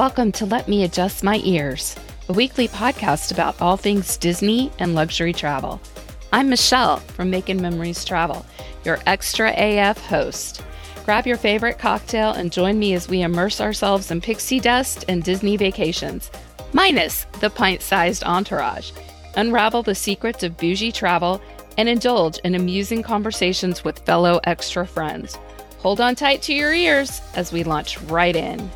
Welcome to Let Me Adjust My Ears, a weekly podcast about all things Disney and luxury travel. I'm Michele from Making Memories Travel, your extra AF host. Grab your favorite cocktail and join me as we immerse ourselves in pixie dust and Disney vacations, minus the pint sized entourage. Unravel the secrets of bougie travel and indulge in amusing conversations with fellow extra friends. Hold on tight to your ears as we launch right in.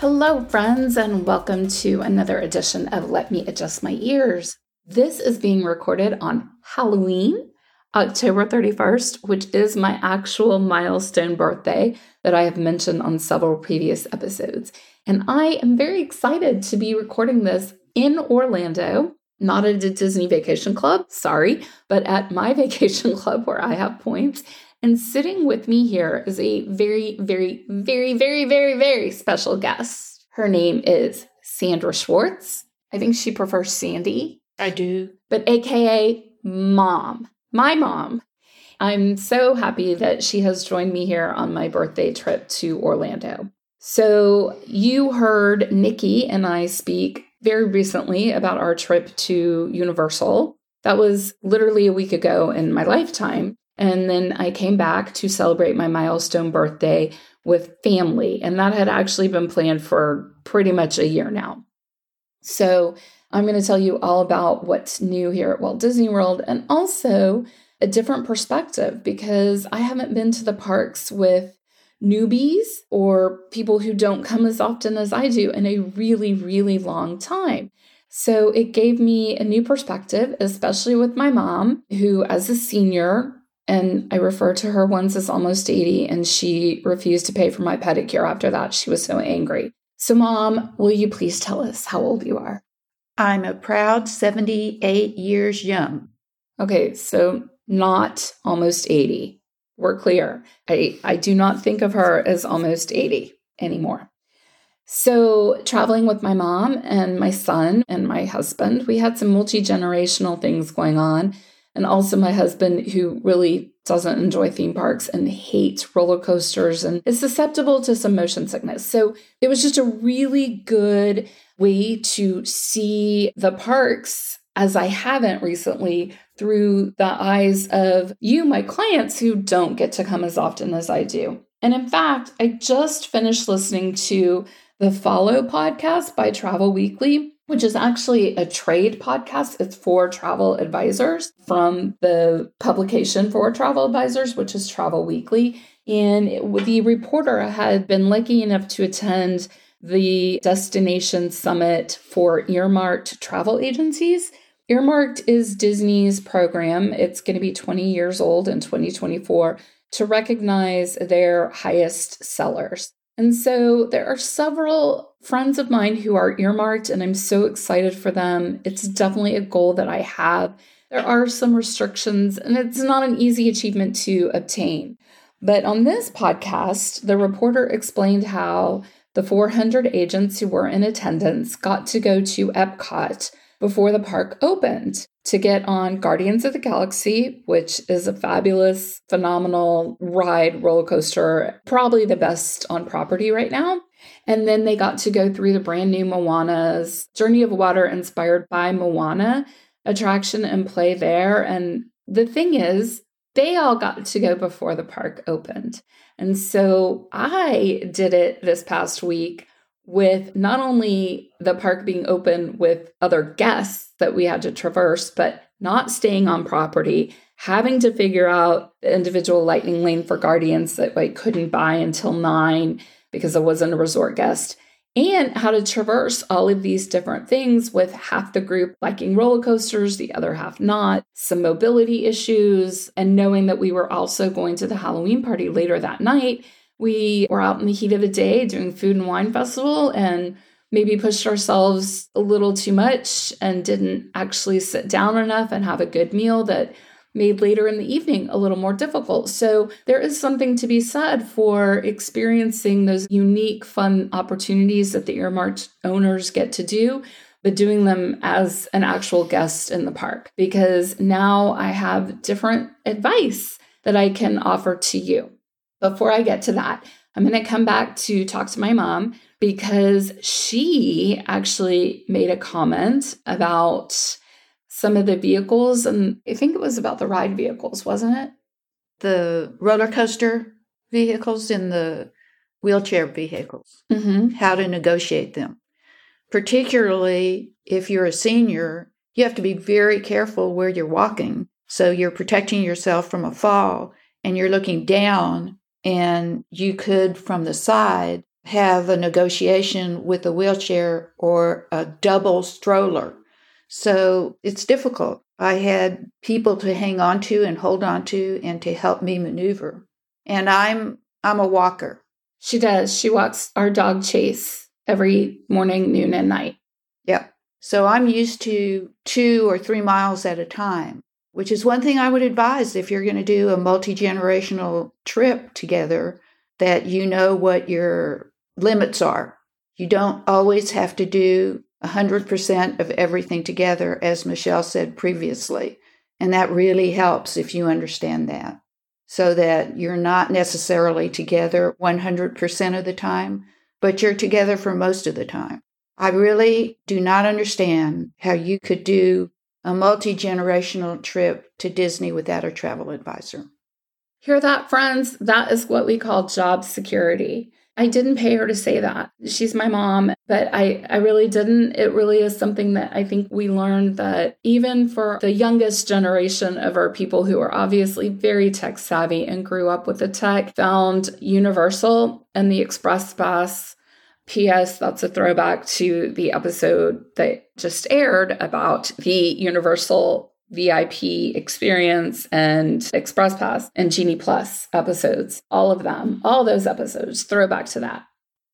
Hello, friends, and welcome to another edition of Let Me Adjust My Ears. This is being recorded on Halloween, October 31st, which is my actual milestone birthday that I have mentioned on several previous episodes. And I am very excited to be recording this in Orlando, not at a Disney Vacation Club, sorry, but at my vacation club where I have points. And sitting with me here is a very, very, very, very, very, very special guest. Her name is Sandra Schwartz. I think she prefers Sandy. I do. But AKA Mom, my mom. I'm so happy that she has joined me here on my birthday trip to Orlando. So, you heard Nikki and I speak very recently about our trip to Universal. That was literally a week ago in my lifetime. And then I came back to celebrate my milestone birthday with family. And that had actually been planned for pretty much a year now. So I'm going to tell you all about what's new here at Walt Disney World and also a different perspective because I haven't been to the parks with newbies or people who don't come as often as I do in a really, really long time. So it gave me a new perspective, especially with my mom, who, as a senior, and I refer to her once as almost 80, and she refused to pay for my pedicure after that. She was so angry. So, mom, will you please tell us how old you are? I'm a proud 78 years young. Okay, so not almost 80. We're clear. I, I do not think of her as almost 80 anymore. So, traveling with my mom and my son and my husband, we had some multi generational things going on and also my husband who really doesn't enjoy theme parks and hates roller coasters and is susceptible to some motion sickness. So it was just a really good way to see the parks as I haven't recently through the eyes of you, my clients who don't get to come as often as I do. And in fact, I just finished listening to the Follow podcast by Travel Weekly which is actually a trade podcast. It's for travel advisors from the publication for travel advisors, which is Travel Weekly. And the reporter had been lucky enough to attend the Destination Summit for earmarked travel agencies. Earmarked is Disney's program. It's going to be 20 years old in 2024 to recognize their highest sellers. And so there are several friends of mine who are earmarked, and I'm so excited for them. It's definitely a goal that I have. There are some restrictions, and it's not an easy achievement to obtain. But on this podcast, the reporter explained how the 400 agents who were in attendance got to go to Epcot before the park opened to get on Guardians of the Galaxy, which is a fabulous, phenomenal ride roller coaster, probably the best on property right now. And then they got to go through the brand new Moana's Journey of Water inspired by Moana attraction and play there. And the thing is, they all got to go before the park opened. And so I did it this past week with not only the park being open with other guests that we had to traverse, but not staying on property, having to figure out the individual lightning lane for guardians that I couldn't buy until nine because I wasn't a resort guest, and how to traverse all of these different things with half the group liking roller coasters, the other half not, some mobility issues, and knowing that we were also going to the Halloween party later that night we were out in the heat of the day doing food and wine festival and maybe pushed ourselves a little too much and didn't actually sit down enough and have a good meal that made later in the evening a little more difficult. So there is something to be said for experiencing those unique, fun opportunities that the earmarked owners get to do, but doing them as an actual guest in the park. Because now I have different advice that I can offer to you. Before I get to that, I'm going to come back to talk to my mom because she actually made a comment about some of the vehicles. And I think it was about the ride vehicles, wasn't it? The roller coaster vehicles and the wheelchair vehicles, Mm-hmm. how to negotiate them. Particularly if you're a senior, you have to be very careful where you're walking. So you're protecting yourself from a fall and you're looking down, and you could, from the side, have a negotiation with a wheelchair or a double stroller. So it's difficult. I had people to hang on to and hold on to and to help me maneuver. And I'm I'm a walker. She does. She walks our dog Chase every morning, noon, and night. Yep. So I'm used to two or three miles at a time, which is one thing I would advise if you're going to do a multi generational trip together, that you know what your limits are. You don't always have to do 100% of everything together, as Michele said previously. And that really helps if you understand that, so that you're not necessarily together 100% of the time, but you're together for most of the time. I really do not understand how you could do a multi generational trip to Disney without a travel advisor. Hear that, friends? That is what we call job security. I didn't pay her to say that. She's my mom, but I, I really didn't. It really is something that I think we learned that even for the youngest generation of our people who are obviously very tech savvy and grew up with the tech, found Universal and the Express Pass. P.S. That's a throwback to the episode that just aired about the Universal VIP experience and Express Pass and Genie Plus episodes, all of them, all those episodes, throwback to that.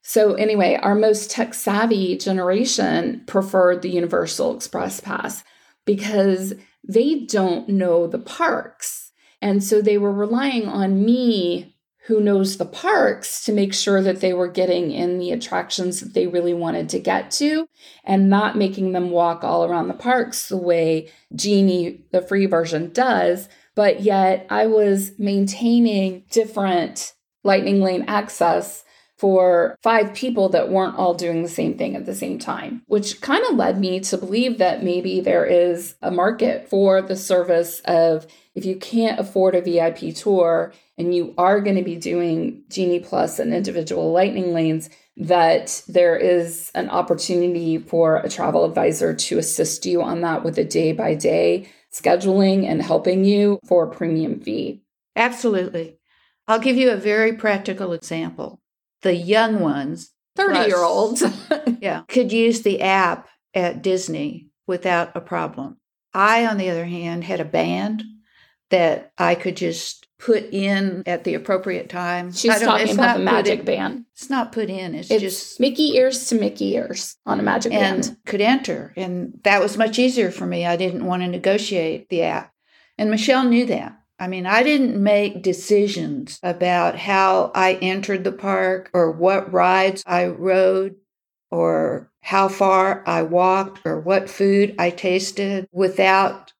So, anyway, our most tech savvy generation preferred the Universal Express Pass because they don't know the parks. And so they were relying on me who knows the parks to make sure that they were getting in the attractions that they really wanted to get to and not making them walk all around the parks the way Genie, the free version, does. But yet I was maintaining different Lightning Lane access for five people that weren't all doing the same thing at the same time, which kind of led me to believe that maybe there is a market for the service of if you can't afford a VIP tour and you are going to be doing Genie Plus and individual lightning lanes, that there is an opportunity for a travel advisor to assist you on that with a day by day scheduling and helping you for a premium fee. Absolutely. I'll give you a very practical example. The young ones, 30 year olds. yeah, could use the app at Disney without a problem. I, on the other hand, had a band that I could just put in at the appropriate time. She's talking it's about not the magic in- band. It's not put in. It's, It's just Mickey ears to Mickey ears on a magic and band. could enter, and that was much easier for me. I didn't want to negotiate the app, and Michele knew that. I mean, I didn't make decisions about how I entered the park or what rides I rode or how far I walked or what food I tasted without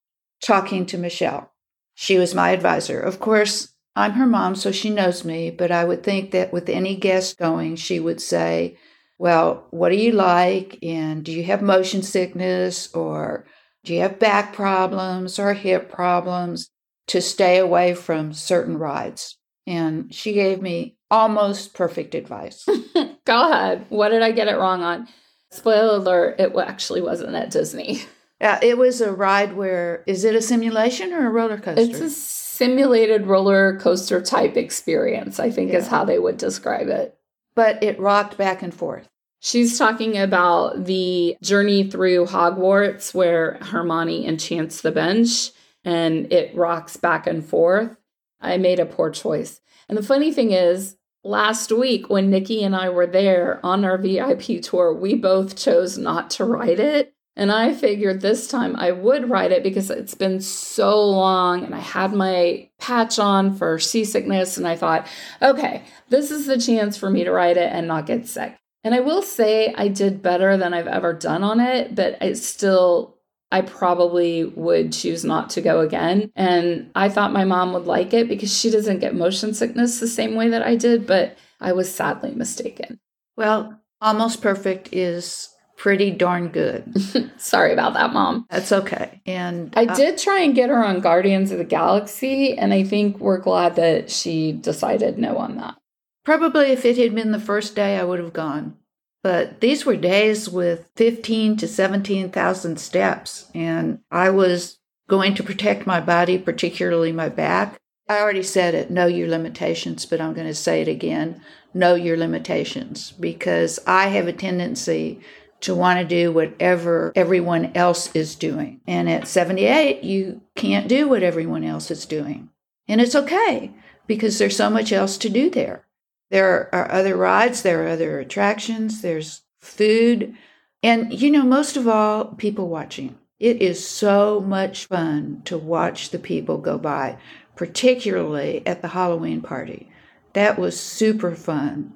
talking to Michele. She was my advisor. Of course, I'm her mom, so she knows me, but I would think that with any guest going, she would say, Well, what do you like? And do you have motion sickness? Or do you have back problems or hip problems? To stay away from certain rides. And she gave me almost perfect advice. Go ahead. What did I get it wrong on? Spoiler alert, it actually wasn't at Disney. Uh, it was a ride where, is it a simulation or a roller coaster? It's a simulated roller coaster type experience, I think is how they would describe it. but it rocked back and forth. She's talking about the journey through Hogwarts where Hermione enchants the bench and it rocks back and forth. I made a poor choice. And the funny thing is, last week when Nikki and I were there on our VIP tour, we both chose not to ride it. And I figured this time I would ride it because it's been so long and I had my patch on for seasickness. And I thought, okay, this is the chance for me to ride it and not get sick. And I will say I did better than I've ever done on it, but it's still, I probably would choose not to go again. And I thought my mom would like it because she doesn't get motion sickness the same way that I did, but I was sadly mistaken. Well, almost perfect is pretty darn good. Sorry about that, Mom. That's okay. And I uh, did try and get her on Guardians of the Galaxy, and I think we're glad that she decided no on that. Probably if it had been the first day, I would have gone. But these were days with 15 to 17,000 steps, and I was going to protect my body, particularly my back. I already said it, know your limitations, but I'm going to say it again know your limitations because I have a tendency to want to do whatever everyone else is doing. And at 78, you can't do what everyone else is doing. And it's okay because there's so much else to do there. There are other rides, there are other attractions, there's food, and you know, most of all, people watching. It is so much fun to watch the people go by, particularly at the Halloween party. That was super fun.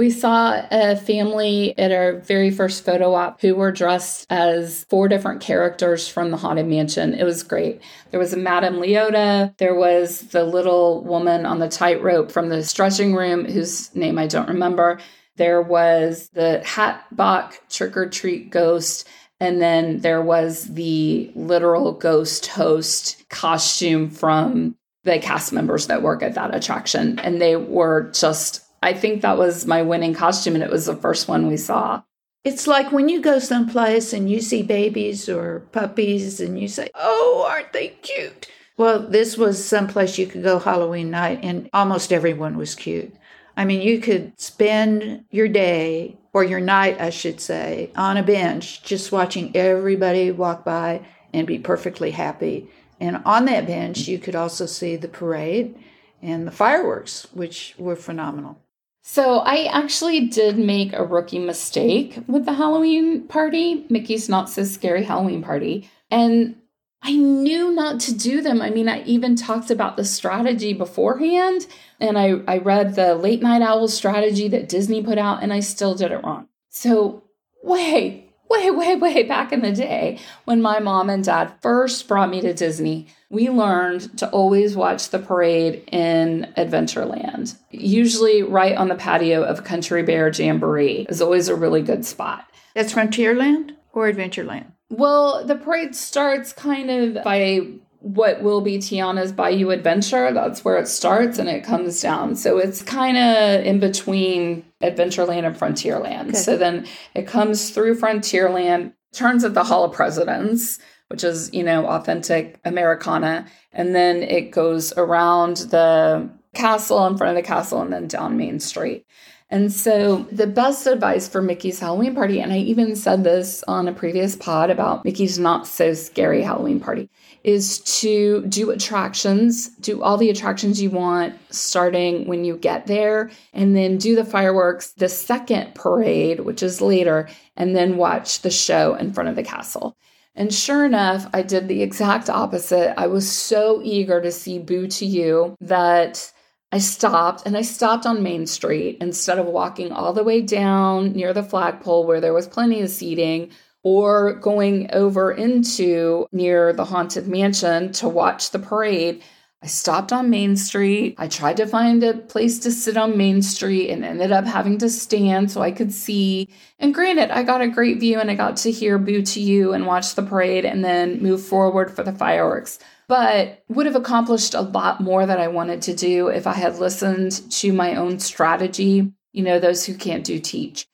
We saw a family at our very first photo op who were dressed as four different characters from the Haunted Mansion. It was great. There was a Madame Leota. There was the little woman on the tightrope from the stretching room, whose name I don't remember. There was the Hatbox trick or treat ghost. And then there was the literal ghost host costume from the cast members that work at that attraction. And they were just I think that was my winning costume, and it was the first one we saw. It's like when you go someplace and you see babies or puppies and you say, Oh, aren't they cute? Well, this was someplace you could go Halloween night, and almost everyone was cute. I mean, you could spend your day, or your night, I should say, on a bench just watching everybody walk by and be perfectly happy. And on that bench, you could also see the parade and the fireworks, which were phenomenal. So I actually did make a rookie mistake with the Halloween party, Mickey's Not So Scary Halloween Party. And I knew not to do them. I mean, I even talked about the strategy beforehand, and I, I read the late night owl strategy that Disney put out, and I still did it wrong. So, way, way, way, way back in the day when my mom and dad first brought me to Disney, we learned to always watch the parade in Adventureland, usually right on the patio of Country Bear Jamboree is always a really good spot. That's Frontierland or Adventureland? Well, the parade starts kind of by what will be Tiana's Bayou Adventure. That's where it starts and it comes down. So it's kind of in between Adventureland and Frontierland. Okay. So then it comes through Frontierland, turns at the Hall of Presidents, which is, you know, authentic Americana. And then it goes around the castle, in front of the castle, and then down Main Street. And so, the best advice for Mickey's Halloween party, and I even said this on a previous pod about Mickey's Not So Scary Halloween party, is to do attractions, do all the attractions you want starting when you get there, and then do the fireworks the second parade, which is later, and then watch the show in front of the castle. And sure enough, I did the exact opposite. I was so eager to see Boo to You that I stopped and I stopped on Main Street instead of walking all the way down near the flagpole where there was plenty of seating or going over into near the Haunted Mansion to watch the parade. I stopped on Main Street. I tried to find a place to sit on Main Street and ended up having to stand so I could see. And granted, I got a great view and I got to hear Boo to You and watch the parade and then move forward for the fireworks but would have accomplished a lot more that I wanted to do if I had listened to my own strategy. You know, those who can't do teach,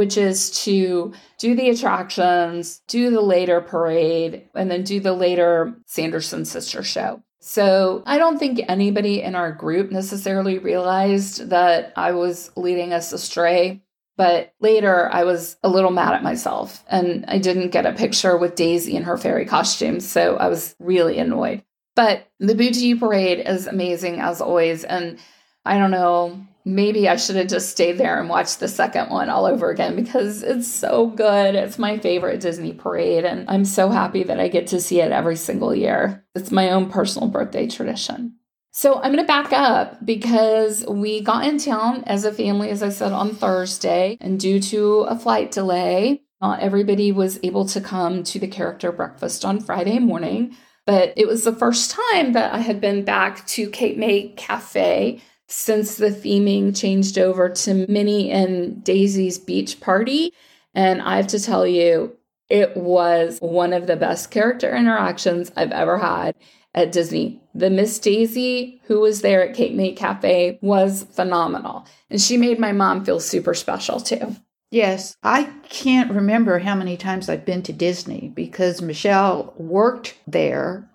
which is to do the attractions, do the later parade, and then do the later Sanderson sister show. So I don't think anybody in our group necessarily realized that I was leading us astray. But later, I was a little mad at myself and I didn't get a picture with Daisy in her fairy costume. So I was really annoyed. But the You Parade is amazing as always. And I don't know, maybe I should have just stayed there and watched the second one all over again because it's so good. It's my favorite Disney parade. And I'm so happy that I get to see it every single year. It's my own personal birthday tradition. So I'm going to back up because we got in town as a family, as I said, on Thursday. And due to a flight delay, not everybody was able to come to the character breakfast on Friday morning. But it was the first time that I had been back to Cape May Cafe since the theming changed over to Minnie and Daisy's beach party. And I have to tell you, it was one of the best character interactions I've ever had at Disney. The Miss Daisy who was there at Cape May Cafe was phenomenal. And she made my mom feel super special too. Yes, I can't remember how many times I've been to Disney because Michele worked there.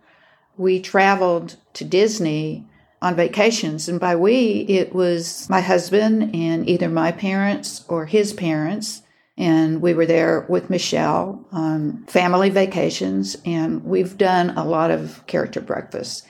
We traveled to Disney on vacations, and by we, it was my husband and either my parents or his parents. And we were there with Michele on family vacations, and we've done a lot of character breakfasts.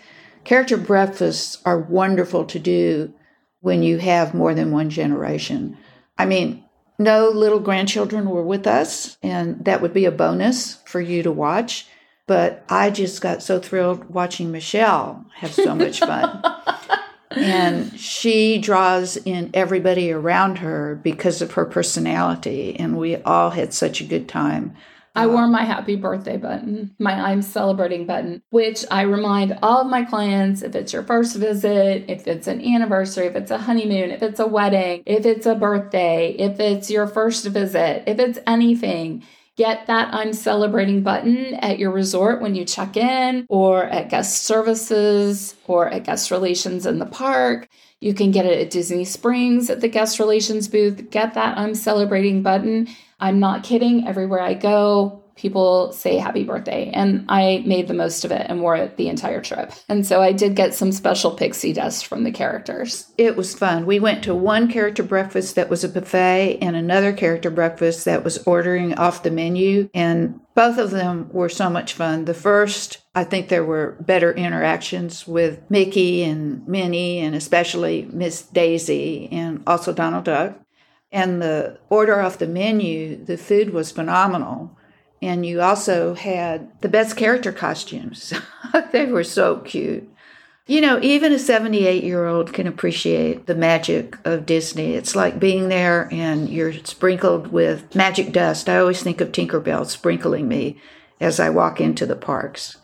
Character breakfasts are wonderful to do when you have more than one generation. I mean, no little grandchildren were with us, and that would be a bonus for you to watch. But I just got so thrilled watching Michele have so much fun. and she draws in everybody around her because of her personality, and we all had such a good time. I um, wore my happy birthday button, my I'm celebrating button, which I remind all of my clients if it's your first visit, if it's an anniversary, if it's a honeymoon, if it's a wedding, if it's a birthday, if it's your first visit, if it's anything, get that I'm celebrating button at your resort when you check in, or at guest services, or at guest relations in the park. You can get it at Disney Springs at the guest relations booth. Get that I'm celebrating button I'm not kidding. Everywhere I go, people say happy birthday. And I made the most of it and wore it the entire trip. And so I did get some special pixie dust from the characters. It was fun. We went to one character breakfast that was a buffet and another character breakfast that was ordering off the menu. And both of them were so much fun. The first, I think there were better interactions with Mickey and Minnie and especially Miss Daisy and also Donald Duck. And the order off the menu, the food was phenomenal. And you also had the best character costumes. they were so cute. You know, even a 78 year old can appreciate the magic of Disney. It's like being there and you're sprinkled with magic dust. I always think of Tinkerbell sprinkling me as I walk into the parks.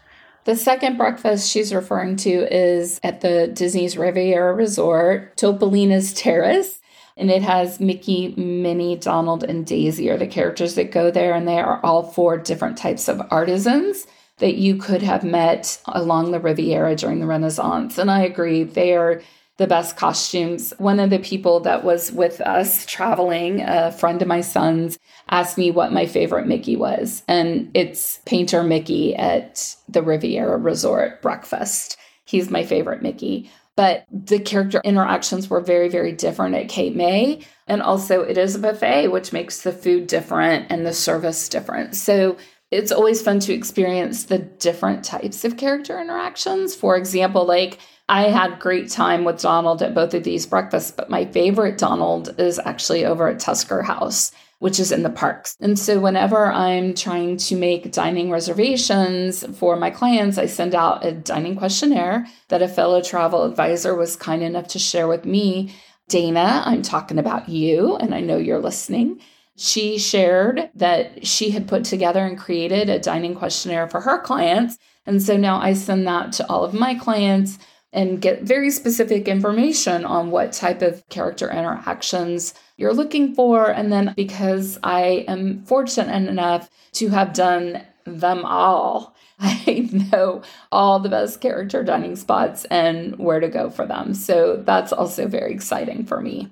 The second breakfast she's referring to is at the Disney's Riviera Resort, Topolino's Terrace and it has Mickey, Minnie, Donald, and Daisy are the characters that go there, and they are all four different types of artisans that you could have met along the Riviera during the Renaissance. And I agree, they are the best costumes. One of the people that was with us traveling, a friend of my son's, asked me what my favorite Mickey was. And it's Painter Mickey at the Riviera Resort breakfast. He's my favorite Mickey but the character interactions were very, very different at Cape May. And also, it is a buffet, which makes the food different and the service different. So, it's always fun to experience the different types of character interactions. For example, like I had great time with Donald at both of these breakfasts, but my favorite Donald is actually over at Tusker House which is in the parks. And so whenever I'm trying to make dining reservations for my clients, I send out a dining questionnaire that a fellow travel advisor was kind enough to share with me. Dana, I'm talking about you, and I know you're listening. She shared that she had put together and created a dining questionnaire for her clients. And so now I send that to all of my clients and get very specific information on what type of character interactions you're looking for. And then because I am fortunate enough to have done them all, I know all the best character dining spots and where to go for them. So that's also very exciting for me.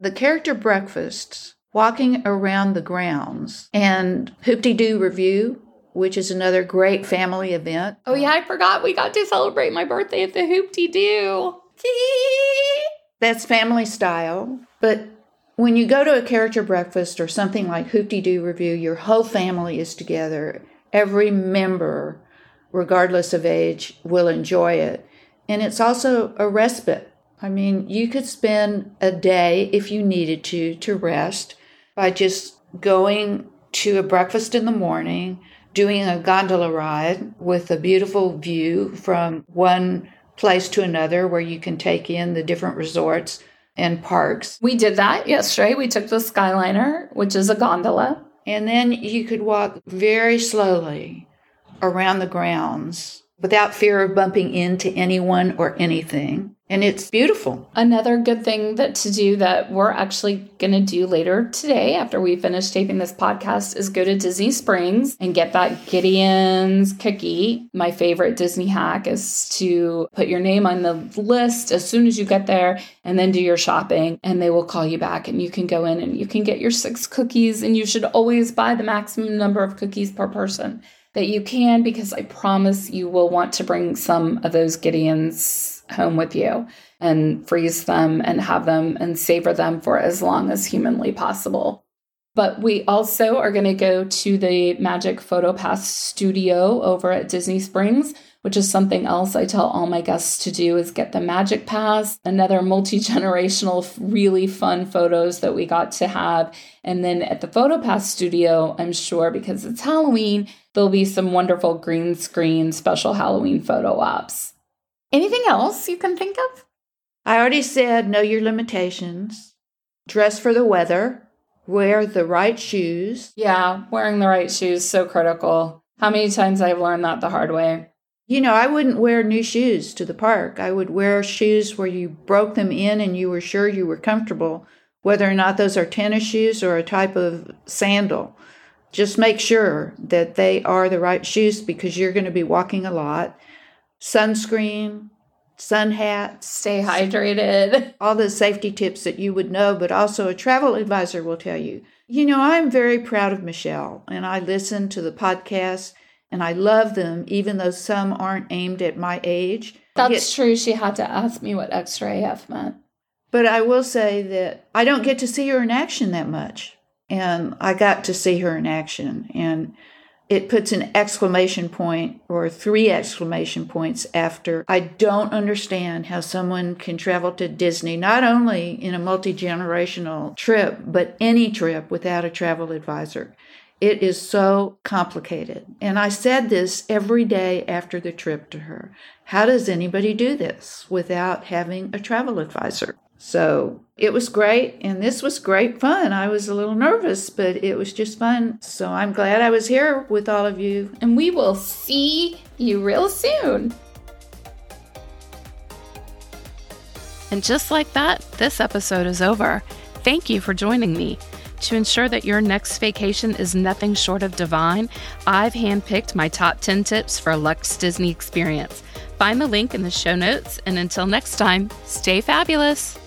The character breakfasts, walking around the grounds, and Hoop-Dee-Doo Revue which is another great family event. Oh, yeah, I forgot we got to celebrate my birthday at the Hoop-Dee-Doo. That's family style. But when you go to a character breakfast or something like Hoop-Dee-Doo Revue, your whole family is together. Every member, regardless of age, will enjoy it. And it's also a respite. I mean, you could spend a day, if you needed to, to rest by just going to a breakfast in the morning, doing a gondola ride with a beautiful view from one place to another where you can take in the different resorts and parks. We did that yesterday. We took the Skyliner, which is a gondola. And then you could walk very slowly around the grounds without fear of bumping into anyone or anything. And it's beautiful. Another good thing that to do that we're actually going to do later today after we finish taping this podcast is go to Disney Springs and get that Gideon's cookie. My favorite Disney hack is to put your name on the list as soon as you get there and then do your shopping and they will call you back and you can go in and you can get your six cookies and you should always buy the maximum number of cookies per person that you can because I promise you will want to bring some of those Gideons home with you and freeze them and have them and savor them for as long as humanly possible. But we also are going to go to the Magic PhotoPass studio over at Disney Springs, which is something else I tell all my guests to do is get the Magic Pass, another multi-generational really fun photos that we got to have. And then at the PhotoPass studio, I'm sure because it's Halloween, there'll be some wonderful green screen special Halloween photo ops. Anything else you can think of? I already said know your limitations, dress for the weather, wear the right shoes. Yeah, wearing the right shoes so critical. How many times I've learned that the hard way. You know, I wouldn't wear new shoes to the park. I would wear shoes where you broke them in and you were sure you were comfortable, whether or not those are tennis shoes or a type of sandal just make sure that they are the right shoes because you're going to be walking a lot. Sunscreen, sun hats, stay hydrated, all the safety tips that you would know, but also a travel advisor will tell you. You know, I'm very proud of Michele and I listen to the podcast and I love them, even though some aren't aimed at my age. That's true. She had to ask me what extra AF meant. But I will say that I don't get to see her in action that much and I got to see her in action. And it puts an exclamation point or three exclamation points after I don't understand how someone can travel to Disney, not only in a multi generational trip, but any trip without a travel advisor. It is so complicated. And I said this every day after the trip to her. How does anybody do this without having a travel advisor? So it was great, and this was great fun. I was a little nervous, but it was just fun. So I'm glad I was here with all of you. And we will see you real soon. And just like that, this episode is over. Thank you for joining me. To ensure that your next vacation is nothing short of divine, I've handpicked my top 10 tips for a Luxe Disney experience. Find the link in the show notes, and until next time, stay fabulous.